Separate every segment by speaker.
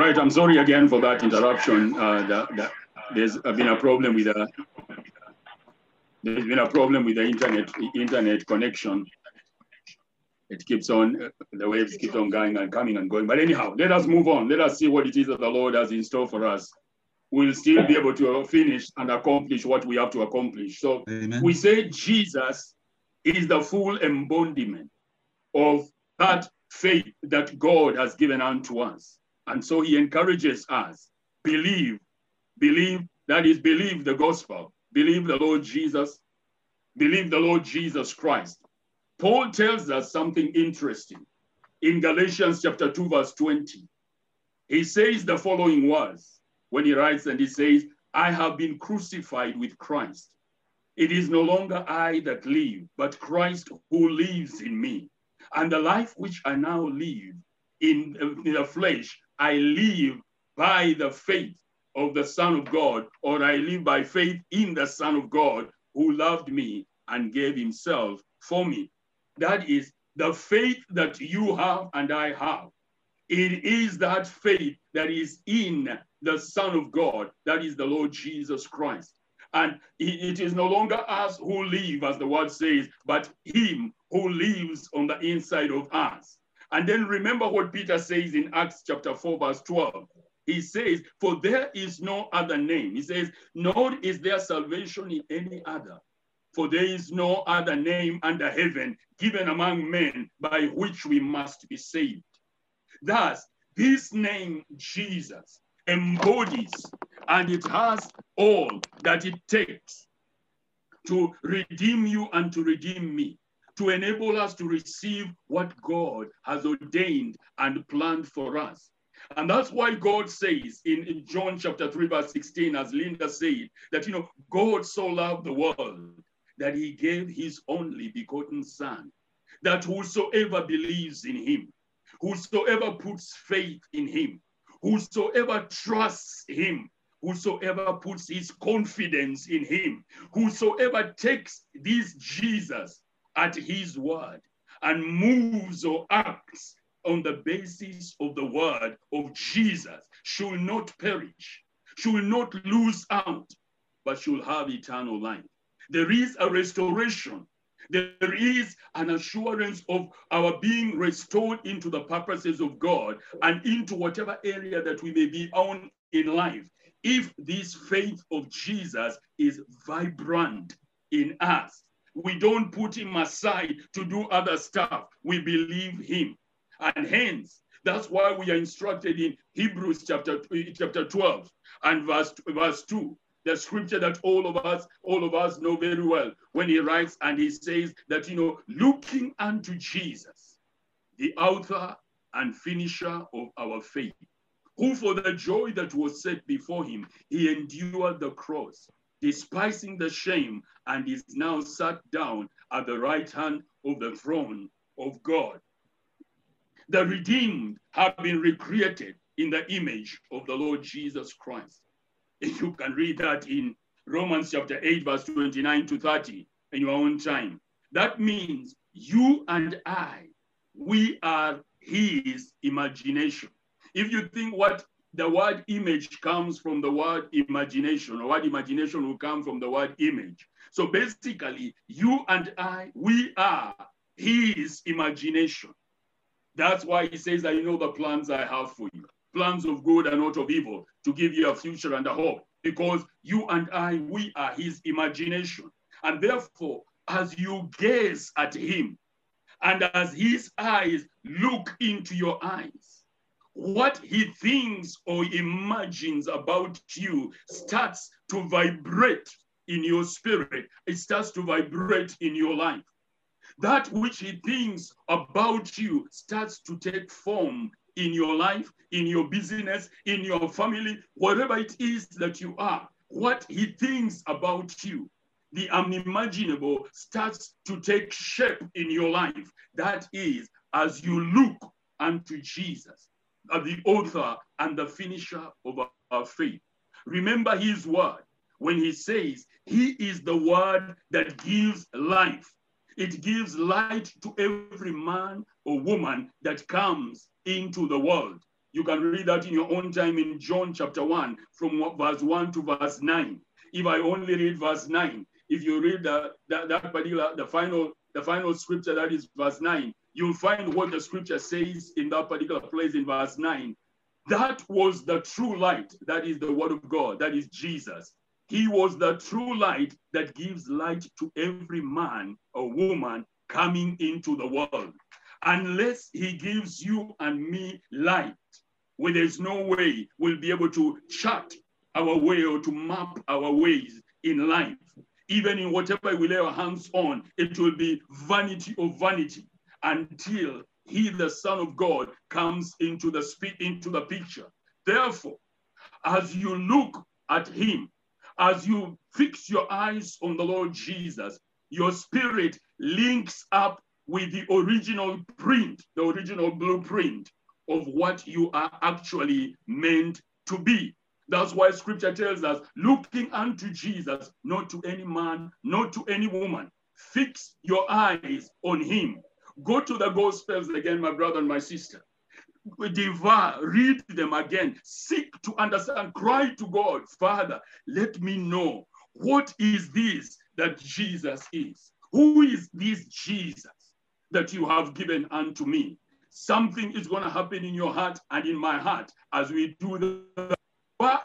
Speaker 1: right, I'm sorry again for that interruption. Uh, that, that there's been a problem with the there's been a problem with the internet internet connection. It keeps on the waves keep on going and coming and going. But anyhow, let us move on. Let us see what it is that the Lord has in store for us. We'll still be able to finish and accomplish what we have to accomplish. So
Speaker 2: Amen.
Speaker 1: we say Jesus is the full embodiment of that faith that God has given unto us. And so he encourages us believe, believe, that is, believe the gospel, believe the Lord Jesus, believe the Lord Jesus Christ. Paul tells us something interesting in Galatians chapter 2, verse 20. He says the following words when he writes, and he says, I have been crucified with Christ. It is no longer I that live, but Christ who lives in me. And the life which I now live in, in the flesh, I live by the faith of the Son of God, or I live by faith in the Son of God who loved me and gave himself for me. That is the faith that you have and I have. It is that faith that is in the Son of God, that is the Lord Jesus Christ. And it is no longer us who live, as the word says, but Him who lives on the inside of us. And then remember what Peter says in Acts chapter 4, verse 12. He says, For there is no other name. He says, Nor is there salvation in any other. For there is no other name under heaven given among men by which we must be saved. Thus, this name, Jesus, embodies and it has all that it takes to redeem you and to redeem me, to enable us to receive what God has ordained and planned for us. And that's why God says in, in John chapter 3, verse 16, as Linda said, that, you know, God so loved the world that he gave his only begotten Son, that whosoever believes in him, whosoever puts faith in him, whosoever trusts him, whosoever puts his confidence in him, whosoever takes this Jesus at his word and moves or acts on the basis of the word of Jesus should not perish, should not lose out, but should have eternal life. There is a restoration. There is an assurance of our being restored into the purposes of God and into whatever area that we may be on in life. If this faith of Jesus is vibrant in us, we don't put him aside to do other stuff. We believe him. And hence, that's why we are instructed in Hebrews chapter, eh, chapter 12 and verse, verse 2 the scripture that all of us all of us know very well when he writes and he says that you know looking unto jesus the author and finisher of our faith who for the joy that was set before him he endured the cross despising the shame and is now sat down at the right hand of the throne of god the redeemed have been recreated in the image of the lord jesus christ you can read that in Romans chapter 8, verse 29 to 30 in your own time. That means you and I, we are his imagination. If you think what the word image comes from the word imagination, or word imagination will come from the word image. So basically, you and I, we are his imagination. That's why he says, I know the plans I have for you plans of good and not of evil, to give you a future and a hope. Because you and I, we are his imagination. And therefore, as you gaze at him, and as his eyes look into your eyes, what he thinks or imagines about you starts to vibrate in your spirit. It starts to vibrate in your life. That which he thinks about you starts to take form in your life, in your business, in your family, wherever it is that you are, what he thinks about you, the unimaginable starts to take shape in your life. That is, as you look unto Jesus, the author and the finisher of our faith. Remember his word when he says, He is the word that gives life. It gives light to every man or woman that comes into the world. You can read that in your own time in John chapter 1, from verse 1 to verse 9. If I only read verse 9, if you read the, that, that particular, the final, the final scripture, that is verse 9, you'll find what the scripture says in that particular place in verse 9. That was the true light. That is the word of God. That is Jesus. He was the true light that gives light to every man or woman coming into the world. Unless he gives you and me light, where there's no way we'll be able to chart our way or to map our ways in life. Even in whatever we lay our hands on, it will be vanity of vanity until he, the Son of God, comes into the speak into the picture. Therefore, as you look at him, as you fix your eyes on the Lord Jesus, your spirit links up with the original print, the original blueprint of what you are actually meant to be. That's why scripture tells us, looking unto Jesus, not to any man, not to any woman. Fix your eyes on him. Go to the Gospels again, my brother and my sister. Devour, read them again. Seek to understand. Cry to God, Father, let me know what is this that Jesus is? Who is this Jesus that you have given unto me? Something is going to happen in your heart and in my heart as we do the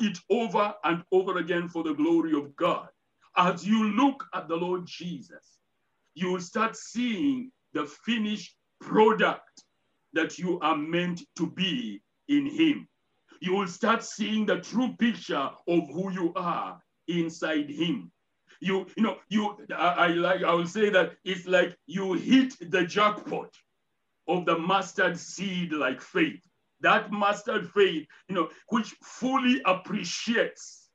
Speaker 1: it over and over again for the glory of God. As you look at the Lord Jesus, you will start seeing the finished product that you are meant to be in Him. You will start seeing the true picture of who you are inside Him. You, you know, you. I, I like. I will say that it's like you hit the jackpot of the mustard seed like faith. That mustard faith, you know, which fully appreciates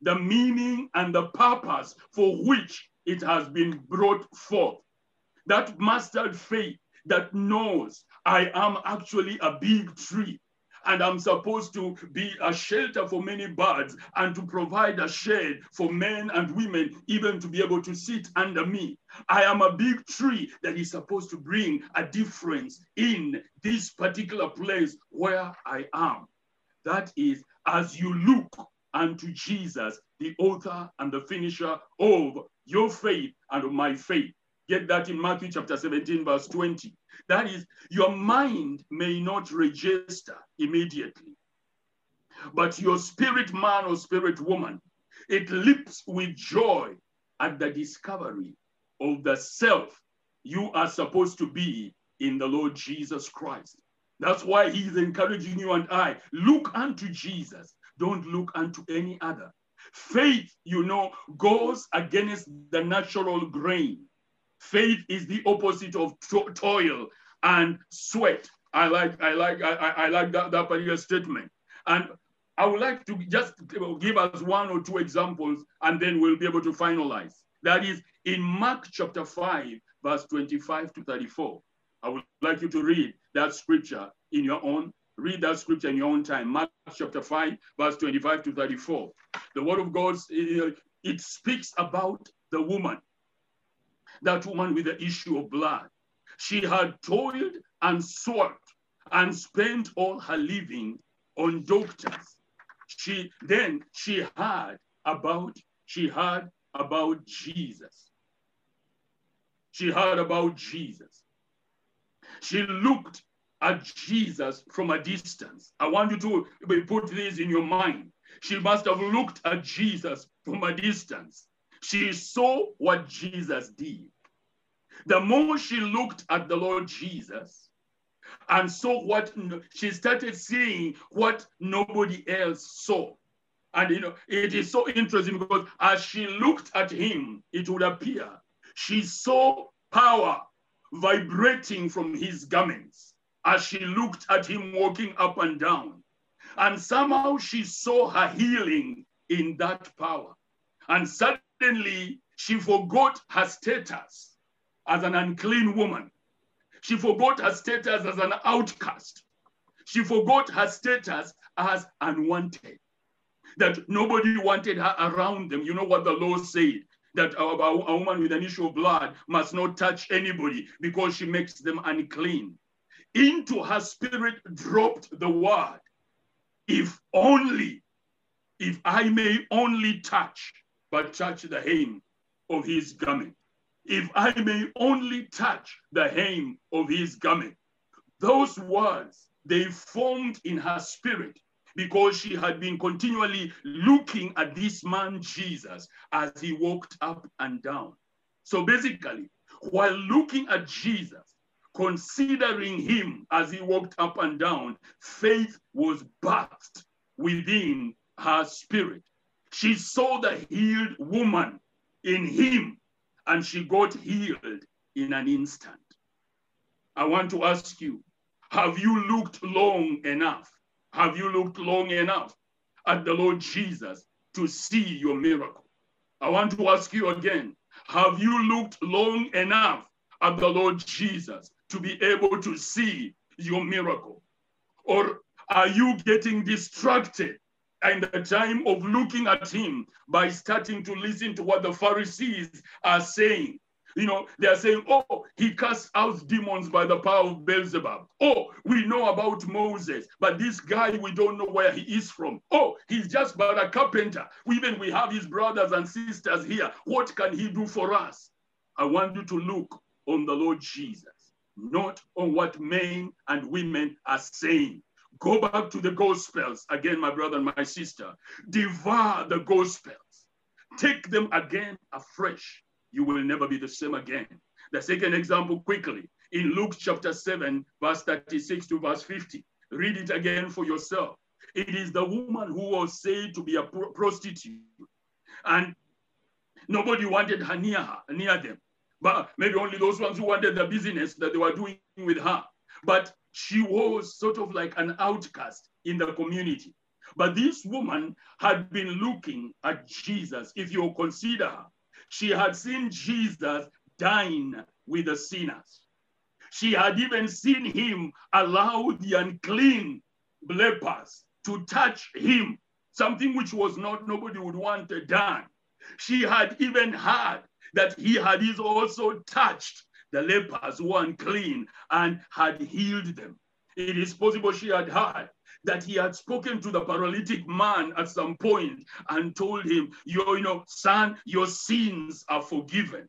Speaker 1: the meaning and the purpose for which it has been brought forth. That mustard faith that knows I am actually a big tree and I'm supposed to be a shelter for many birds and to provide a shade for men and women, even to be able to sit under me. I am a big tree that is supposed to bring a difference in this particular place where I am. That is, as you look unto Jesus, the author and the finisher of your faith and of my faith. Get that in Matthew chapter 17, verse 20. That is, your mind may not register immediately, but your spirit man or spirit woman, it leaps with joy at the discovery of the self you are supposed to be in the Lord Jesus Christ. That's why he's encouraging you and I look unto Jesus, don't look unto any other. Faith, you know, goes against the natural grain. Faith is the opposite of to toil and sweat. I like, I like, I, I like that, that particular statement. And I would like to just give us one or two examples and then we'll be able to finalize. That is in Mark chapter 5, verse 25 to 34. I would like you to read that scripture in your own, read that scripture in your own time. Mark chapter 5, verse 25 to 34. The word of God, it speaks about the woman that woman with the issue of blood. She had toiled and sweat and spent all her living on doctors. She then she heard about she heard about Jesus. She heard about Jesus. She looked at Jesus from a distance. I want you to put this in your mind. She must have looked at Jesus from a distance. She saw what Jesus did. The more she looked at the Lord Jesus and saw what she started seeing what nobody else saw. And you know, it is so interesting because as she looked at him, it would appear she saw power vibrating from his garments as she looked at him walking up and down. And somehow she saw her healing in that power. And suddenly she forgot her status as an unclean woman. She forgot her status as an outcast. She forgot her status as unwanted. That nobody wanted her around them. You know what the law said? That a, a woman with an issue of blood must not touch anybody because she makes them unclean. Into her spirit dropped the word if only, if I may only touch, but touch the hem of his garment. If I may only touch the hem of his garment. Those words, they formed in her spirit because she had been continually looking at this man, Jesus, as he walked up and down. So basically, while looking at Jesus, considering him as he walked up and down, faith was birthed within her spirit. She saw the healed woman in him and she got healed in an instant. I want to ask you have you looked long enough? Have you looked long enough at the Lord Jesus to see your miracle? I want to ask you again have you looked long enough at the Lord Jesus to be able to see your miracle? Or are you getting distracted in the time of looking at him by starting to listen to what the Pharisees are saying? You know, they are saying, oh, he cast out demons by the power of Beelzebub. Oh, we know about Moses, but this guy, we don't know where he is from. Oh, he's just but a carpenter. Even we have his brothers and sisters here. What can he do for us? I want you to look on the Lord Jesus, not on what men and women are saying. Go back to the Gospels. Again, my brother and my sister. Devour the Gospels. Take them again afresh you will never be the same again. The second example, quickly, in Luke chapter 7, verse 36 to verse 50. Read it again for yourself. It is the woman who was said to be a prostitute, and nobody wanted her near her, near them. But maybe only those ones who wanted the business that they were doing with her. But she was sort of like an outcast in the community. But this woman had been looking at Jesus, if you consider her, she had seen Jesus dine with the sinners. She had even seen him allow the unclean lepers to touch him, something which was not nobody would want done. She had even heard that he had also touched the lepers were unclean and had healed them. It is possible she had heard that he had spoken to the paralytic man at some point and told him, you know, son, your sins are forgiven.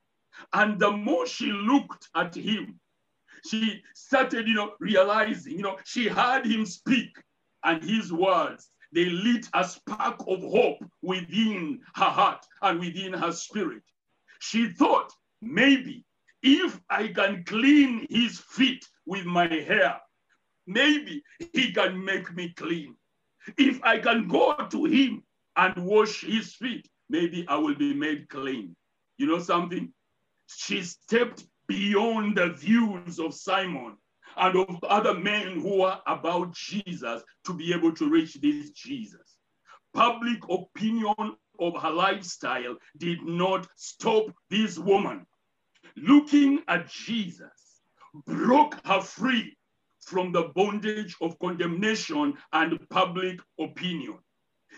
Speaker 1: And the more she looked at him, she started, you know, realizing, you know, she heard him speak and his words, they lit a spark of hope within her heart and within her spirit. She thought, maybe if I can clean his feet with my hair, maybe he can make me clean. If I can go to him and wash his feet, maybe I will be made clean. You know something? She stepped beyond the views of Simon and of other men who are about Jesus to be able to reach this Jesus. Public opinion of her lifestyle did not stop this woman. Looking at Jesus broke her free from the bondage of condemnation and public opinion.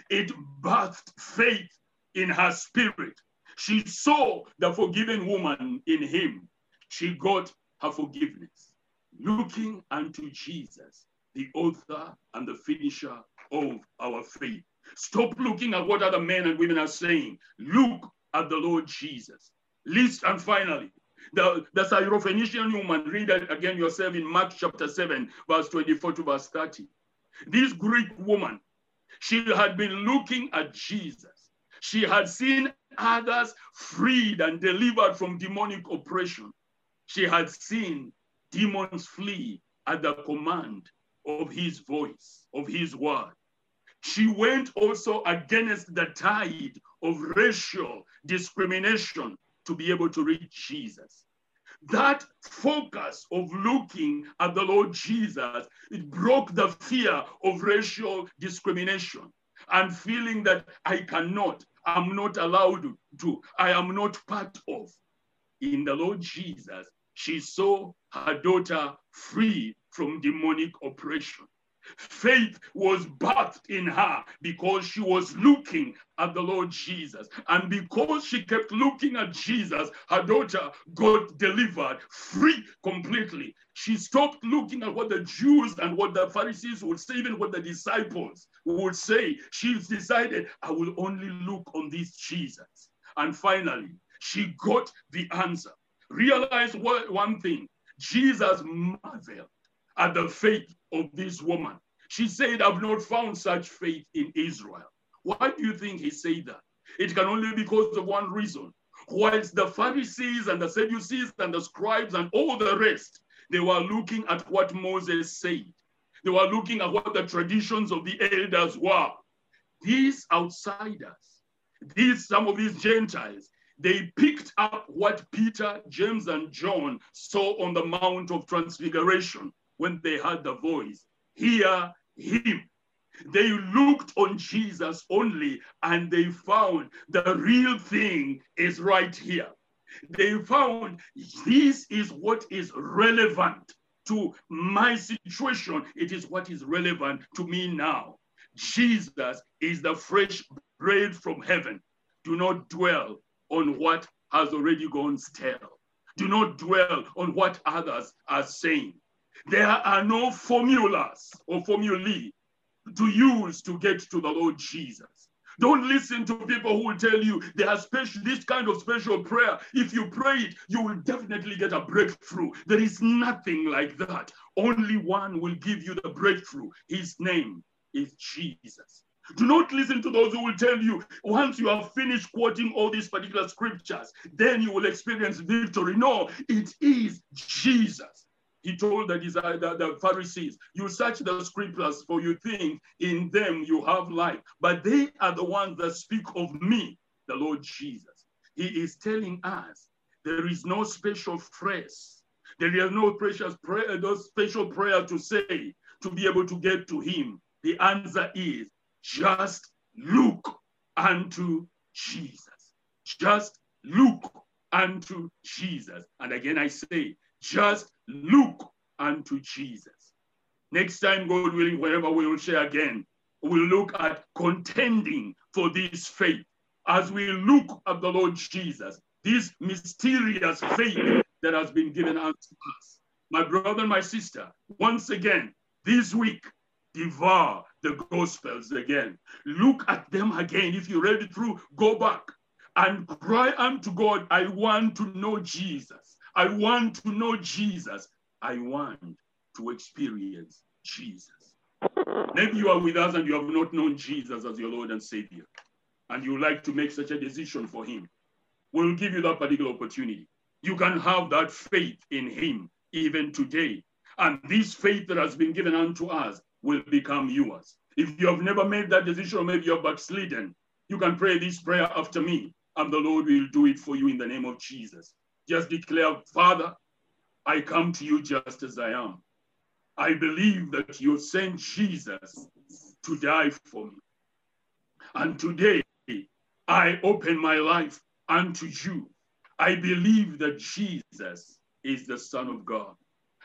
Speaker 1: It birthed faith in her spirit. She saw the forgiven woman in him. She got her forgiveness. Looking unto Jesus, the author and the finisher of our faith. Stop looking at what other men and women are saying. Look at the Lord Jesus. Least and finally, the, the Syrophoenician woman, read it again yourself in Mark chapter 7, verse 24 to verse 30. This Greek woman, she had been looking at Jesus. She had seen others freed and delivered from demonic oppression. She had seen demons flee at the command of his voice, of his word. She went also against the tide of racial discrimination to be able to reach Jesus. That focus of looking at the Lord Jesus, it broke the fear of racial discrimination and feeling that I cannot, I'm not allowed to, I am not part of. In the Lord Jesus, she saw her daughter free from demonic oppression. Faith was birthed in her because she was looking at the Lord Jesus. And because she kept looking at Jesus, her daughter got delivered free completely. She stopped looking at what the Jews and what the Pharisees would say, even what the disciples would say she's decided, I will only look on this Jesus. And finally, she got the answer. Realize one thing Jesus marveled at the faith of this woman. She said, I've not found such faith in Israel. Why do you think he said that? It can only be because of one reason. Whilst the Pharisees and the Sadducees and the scribes and all the rest, they were looking at what Moses said. They were looking at what the traditions of the elders were. These outsiders, these some of these Gentiles, they picked up what Peter, James, and John saw on the Mount of Transfiguration when they heard the voice, Hear him. They looked on Jesus only and they found the real thing is right here. They found this is what is relevant to my situation. It is what is relevant to me now. Jesus is the fresh bread from heaven. Do not dwell on what has already gone stale. Do not dwell on what others are saying. There are no formulas or formulae to use to get to the Lord Jesus. Don't listen to people who will tell you there are special this kind of special prayer. If you pray it, you will definitely get a breakthrough. There is nothing like that. Only one will give you the breakthrough. His name is Jesus. Do not listen to those who will tell you once you have finished quoting all these particular scriptures, then you will experience victory. No, it is Jesus he told the, the, the Pharisees, You search the scriptures, for you think in them you have life. But they are the ones that speak of me, the Lord Jesus. He is telling us there is no special phrase. There is no precious prayer, no special prayer to say to be able to get to him. The answer is just look unto Jesus. Just look unto Jesus. And again, I say, just look unto Jesus. Next time, God willing, wherever we will share again, we'll look at contending for this faith as we look at the Lord Jesus, this mysterious faith that has been given unto us. My brother, and my sister, once again, this week, devour the Gospels again. Look at them again. If you read it through, go back and cry unto God, I want to know Jesus. I want to know Jesus. I want to experience Jesus. Maybe you are with us and you have not known Jesus as your Lord and Savior, and you like to make such a decision for Him. We'll give you that particular opportunity. You can have that faith in Him even today. And this faith that has been given unto us will become yours. If you have never made that decision, or maybe you're backslidden, you can pray this prayer after me, and the Lord will do it for you in the name of Jesus. Just declare, Father, I come to you just as I am. I believe that you sent Jesus to die for me. And today, I open my life unto you. I believe that Jesus is the Son of God.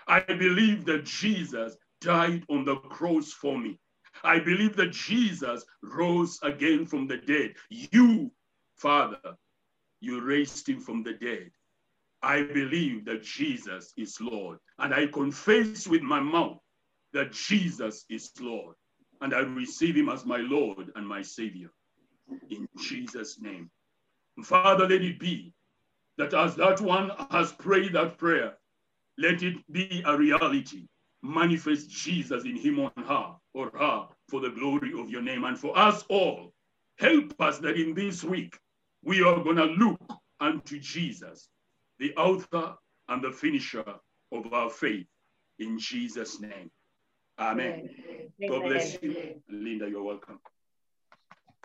Speaker 1: I believe that Jesus died on the cross for me. I believe that Jesus rose again from the dead. You, Father, you raised him from the dead. I believe that Jesus is Lord. And I confess with my mouth that Jesus is Lord. And I receive him as my Lord and my Savior. In Jesus' name. Father, let it be that as that one has prayed that prayer, let it be a reality. Manifest Jesus in him or her or her for the glory of your name. And for us all, help us that in this week we are going to look unto Jesus the author and the finisher of our faith. In Jesus' name. Amen. Amen. God bless you. Linda, you're welcome.